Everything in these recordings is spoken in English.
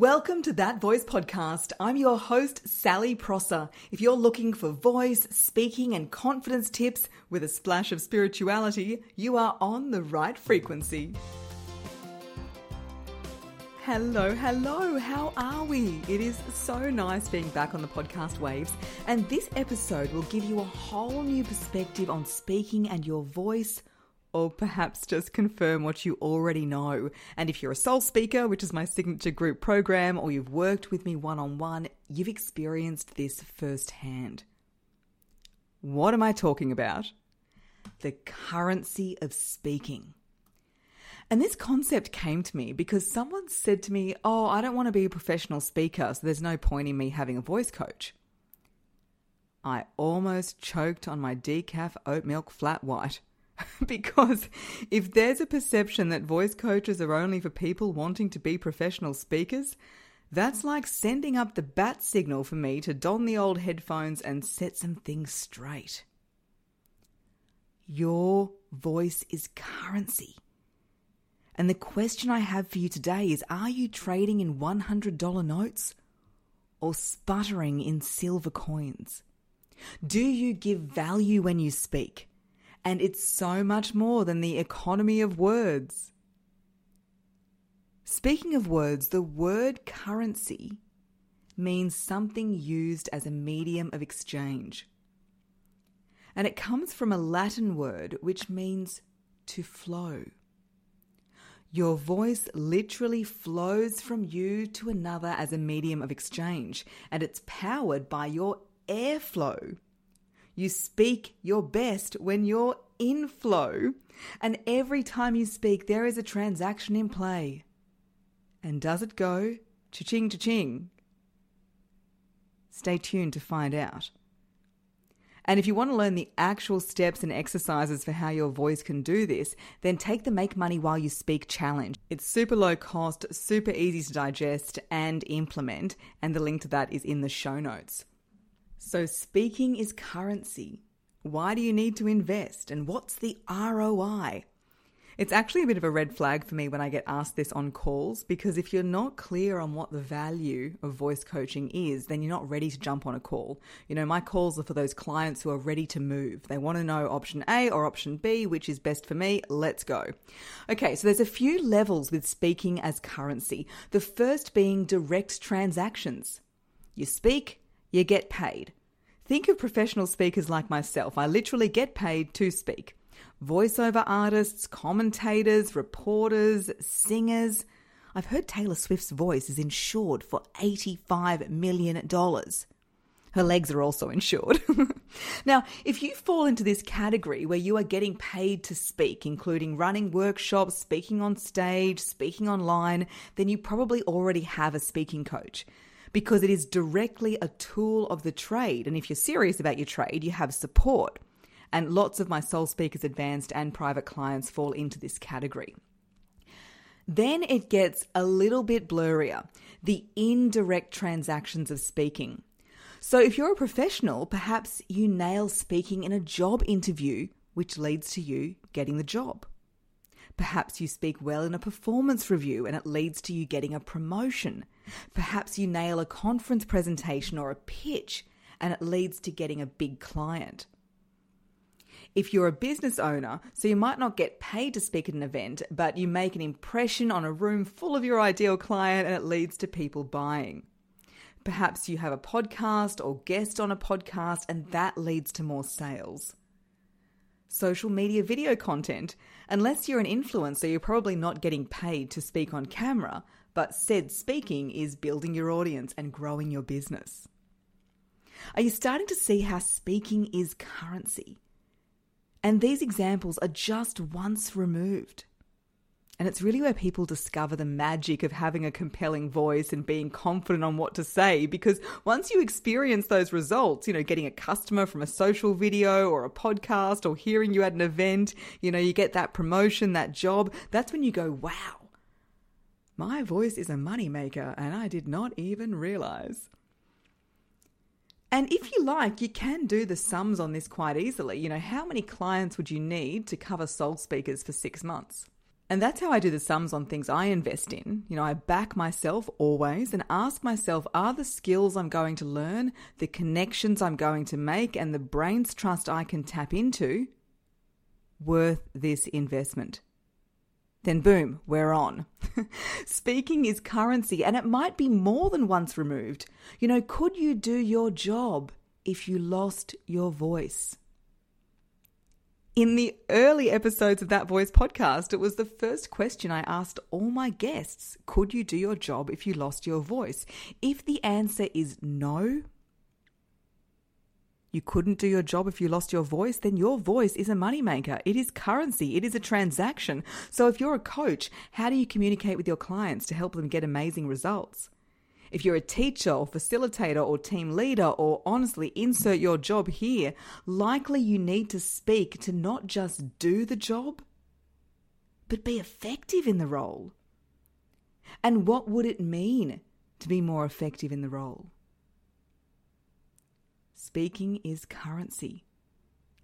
Welcome to That Voice Podcast. I'm your host, Sally Prosser. If you're looking for voice, speaking, and confidence tips with a splash of spirituality, you are on the right frequency. Hello, hello, how are we? It is so nice being back on the podcast waves, and this episode will give you a whole new perspective on speaking and your voice or perhaps just confirm what you already know. And if you're a soul speaker, which is my signature group program, or you've worked with me one on one, you've experienced this firsthand. What am I talking about? The currency of speaking. And this concept came to me because someone said to me, Oh, I don't want to be a professional speaker, so there's no point in me having a voice coach. I almost choked on my decaf oat milk flat white. because if there's a perception that voice coaches are only for people wanting to be professional speakers, that's like sending up the bat signal for me to don the old headphones and set some things straight. Your voice is currency. And the question I have for you today is Are you trading in $100 notes or sputtering in silver coins? Do you give value when you speak? And it's so much more than the economy of words. Speaking of words, the word currency means something used as a medium of exchange. And it comes from a Latin word which means to flow. Your voice literally flows from you to another as a medium of exchange, and it's powered by your airflow. You speak your best when you're in flow, and every time you speak, there is a transaction in play. And does it go cha-ching, cha-ching? Stay tuned to find out. And if you want to learn the actual steps and exercises for how your voice can do this, then take the Make Money While You Speak challenge. It's super low cost, super easy to digest and implement, and the link to that is in the show notes. So, speaking is currency. Why do you need to invest? And what's the ROI? It's actually a bit of a red flag for me when I get asked this on calls because if you're not clear on what the value of voice coaching is, then you're not ready to jump on a call. You know, my calls are for those clients who are ready to move. They want to know option A or option B, which is best for me. Let's go. Okay, so there's a few levels with speaking as currency. The first being direct transactions. You speak, you get paid. Think of professional speakers like myself. I literally get paid to speak. Voiceover artists, commentators, reporters, singers. I've heard Taylor Swift's voice is insured for $85 million. Her legs are also insured. now, if you fall into this category where you are getting paid to speak, including running workshops, speaking on stage, speaking online, then you probably already have a speaking coach because it is directly a tool of the trade. And if you're serious about your trade, you have support. And lots of my Soul Speakers Advanced and private clients fall into this category. Then it gets a little bit blurrier the indirect transactions of speaking. So, if you're a professional, perhaps you nail speaking in a job interview, which leads to you getting the job. Perhaps you speak well in a performance review and it leads to you getting a promotion. Perhaps you nail a conference presentation or a pitch and it leads to getting a big client. If you're a business owner, so you might not get paid to speak at an event, but you make an impression on a room full of your ideal client and it leads to people buying. Perhaps you have a podcast or guest on a podcast and that leads to more sales social media video content. Unless you're an influencer, you're probably not getting paid to speak on camera, but said speaking is building your audience and growing your business. Are you starting to see how speaking is currency? And these examples are just once removed. And it's really where people discover the magic of having a compelling voice and being confident on what to say. Because once you experience those results, you know, getting a customer from a social video or a podcast or hearing you at an event, you know, you get that promotion, that job, that's when you go, wow, my voice is a moneymaker and I did not even realize. And if you like, you can do the sums on this quite easily. You know, how many clients would you need to cover soul speakers for six months? And that's how I do the sums on things I invest in. You know, I back myself always and ask myself are the skills I'm going to learn, the connections I'm going to make, and the brain's trust I can tap into worth this investment? Then, boom, we're on. Speaking is currency, and it might be more than once removed. You know, could you do your job if you lost your voice? In the early episodes of That Voice podcast, it was the first question I asked all my guests Could you do your job if you lost your voice? If the answer is no, you couldn't do your job if you lost your voice, then your voice is a moneymaker. It is currency, it is a transaction. So if you're a coach, how do you communicate with your clients to help them get amazing results? If you're a teacher or facilitator or team leader, or honestly, insert your job here, likely you need to speak to not just do the job, but be effective in the role. And what would it mean to be more effective in the role? Speaking is currency.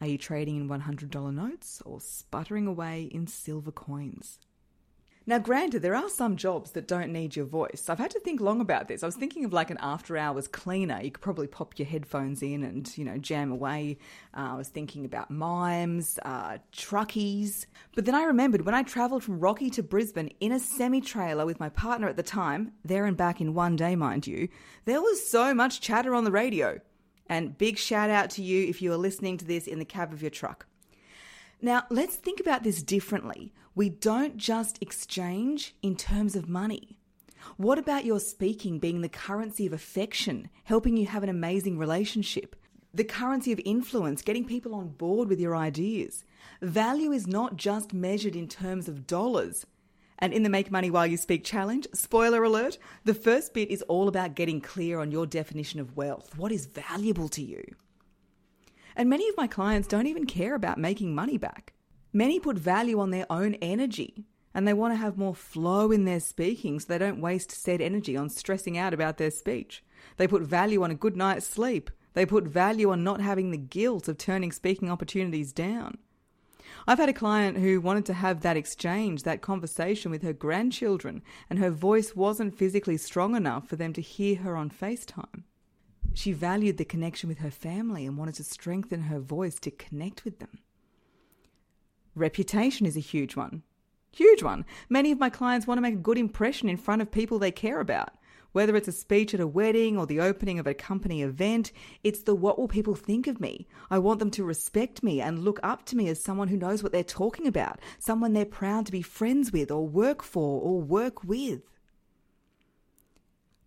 Are you trading in $100 notes or sputtering away in silver coins? Now, granted, there are some jobs that don't need your voice. I've had to think long about this. I was thinking of like an after hours cleaner. You could probably pop your headphones in and, you know, jam away. Uh, I was thinking about mimes, uh, truckies. But then I remembered when I travelled from Rocky to Brisbane in a semi trailer with my partner at the time, there and back in one day, mind you, there was so much chatter on the radio. And big shout out to you if you are listening to this in the cab of your truck. Now, let's think about this differently we don't just exchange in terms of money. What about your speaking being the currency of affection, helping you have an amazing relationship? The currency of influence, getting people on board with your ideas. Value is not just measured in terms of dollars. And in the Make Money While You Speak challenge, spoiler alert, the first bit is all about getting clear on your definition of wealth. What is valuable to you? And many of my clients don't even care about making money back. Many put value on their own energy and they want to have more flow in their speaking so they don't waste said energy on stressing out about their speech. They put value on a good night's sleep. They put value on not having the guilt of turning speaking opportunities down. I've had a client who wanted to have that exchange, that conversation with her grandchildren, and her voice wasn't physically strong enough for them to hear her on FaceTime. She valued the connection with her family and wanted to strengthen her voice to connect with them. Reputation is a huge one. Huge one. Many of my clients want to make a good impression in front of people they care about. Whether it's a speech at a wedding or the opening of a company event, it's the what will people think of me? I want them to respect me and look up to me as someone who knows what they're talking about, someone they're proud to be friends with or work for or work with.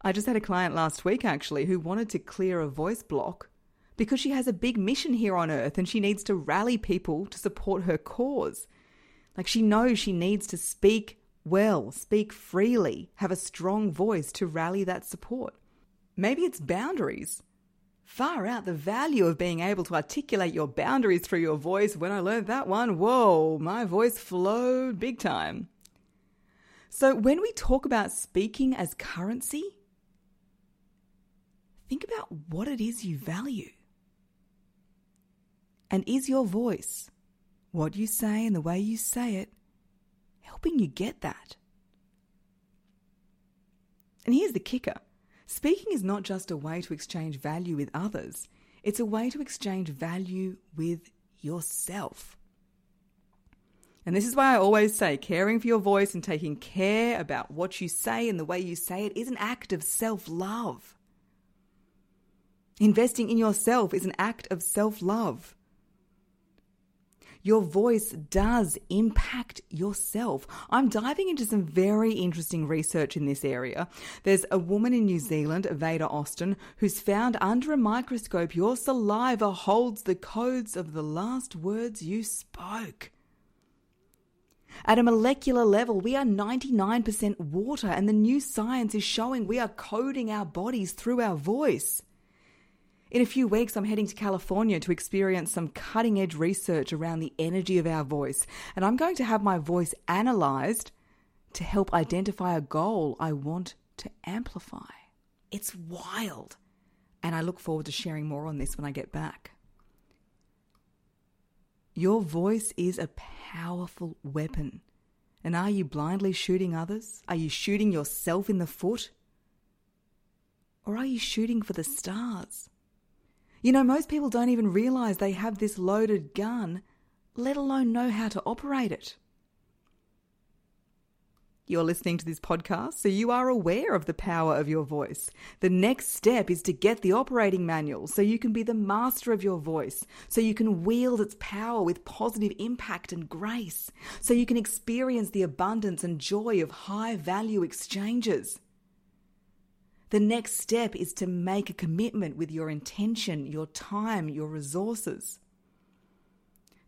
I just had a client last week actually who wanted to clear a voice block because she has a big mission here on earth and she needs to rally people to support her cause. Like she knows she needs to speak well, speak freely, have a strong voice to rally that support. Maybe it's boundaries. Far out the value of being able to articulate your boundaries through your voice. When I learned that one, whoa, my voice flowed big time. So, when we talk about speaking as currency, think about what it is you value. And is your voice, what you say and the way you say it, helping you get that? And here's the kicker speaking is not just a way to exchange value with others, it's a way to exchange value with yourself. And this is why I always say caring for your voice and taking care about what you say and the way you say it is an act of self love. Investing in yourself is an act of self love. Your voice does impact yourself. I'm diving into some very interesting research in this area. There's a woman in New Zealand, Veda Austin, who's found under a microscope your saliva holds the codes of the last words you spoke. At a molecular level, we are 99% water, and the new science is showing we are coding our bodies through our voice. In a few weeks, I'm heading to California to experience some cutting edge research around the energy of our voice, and I'm going to have my voice analysed to help identify a goal I want to amplify. It's wild, and I look forward to sharing more on this when I get back. Your voice is a powerful weapon, And are you blindly shooting others? Are you shooting yourself in the foot? Or are you shooting for the stars? You know, most people don't even realize they have this loaded gun, let alone know how to operate it. You're listening to this podcast, so you are aware of the power of your voice. The next step is to get the operating manual so you can be the master of your voice, so you can wield its power with positive impact and grace, so you can experience the abundance and joy of high value exchanges. The next step is to make a commitment with your intention, your time, your resources.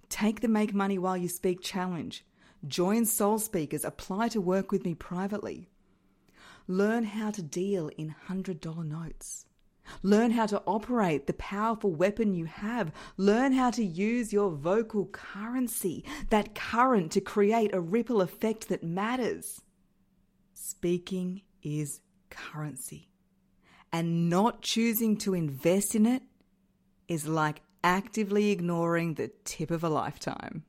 Take the Make Money While You Speak challenge. Join Soul Speakers, apply to work with me privately. Learn how to deal in $100 notes. Learn how to operate the powerful weapon you have. Learn how to use your vocal currency, that current, to create a ripple effect that matters. Speaking is currency. And not choosing to invest in it is like actively ignoring the tip of a lifetime.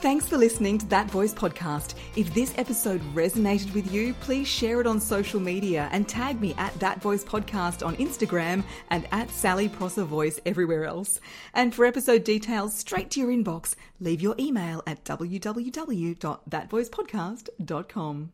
Thanks for listening to That Voice podcast. If this episode resonated with you, please share it on social media and tag me at That Voice podcast on Instagram and at Sally Prosser Voice everywhere else. And for episode details straight to your inbox, leave your email at www.thatvoicepodcast.com.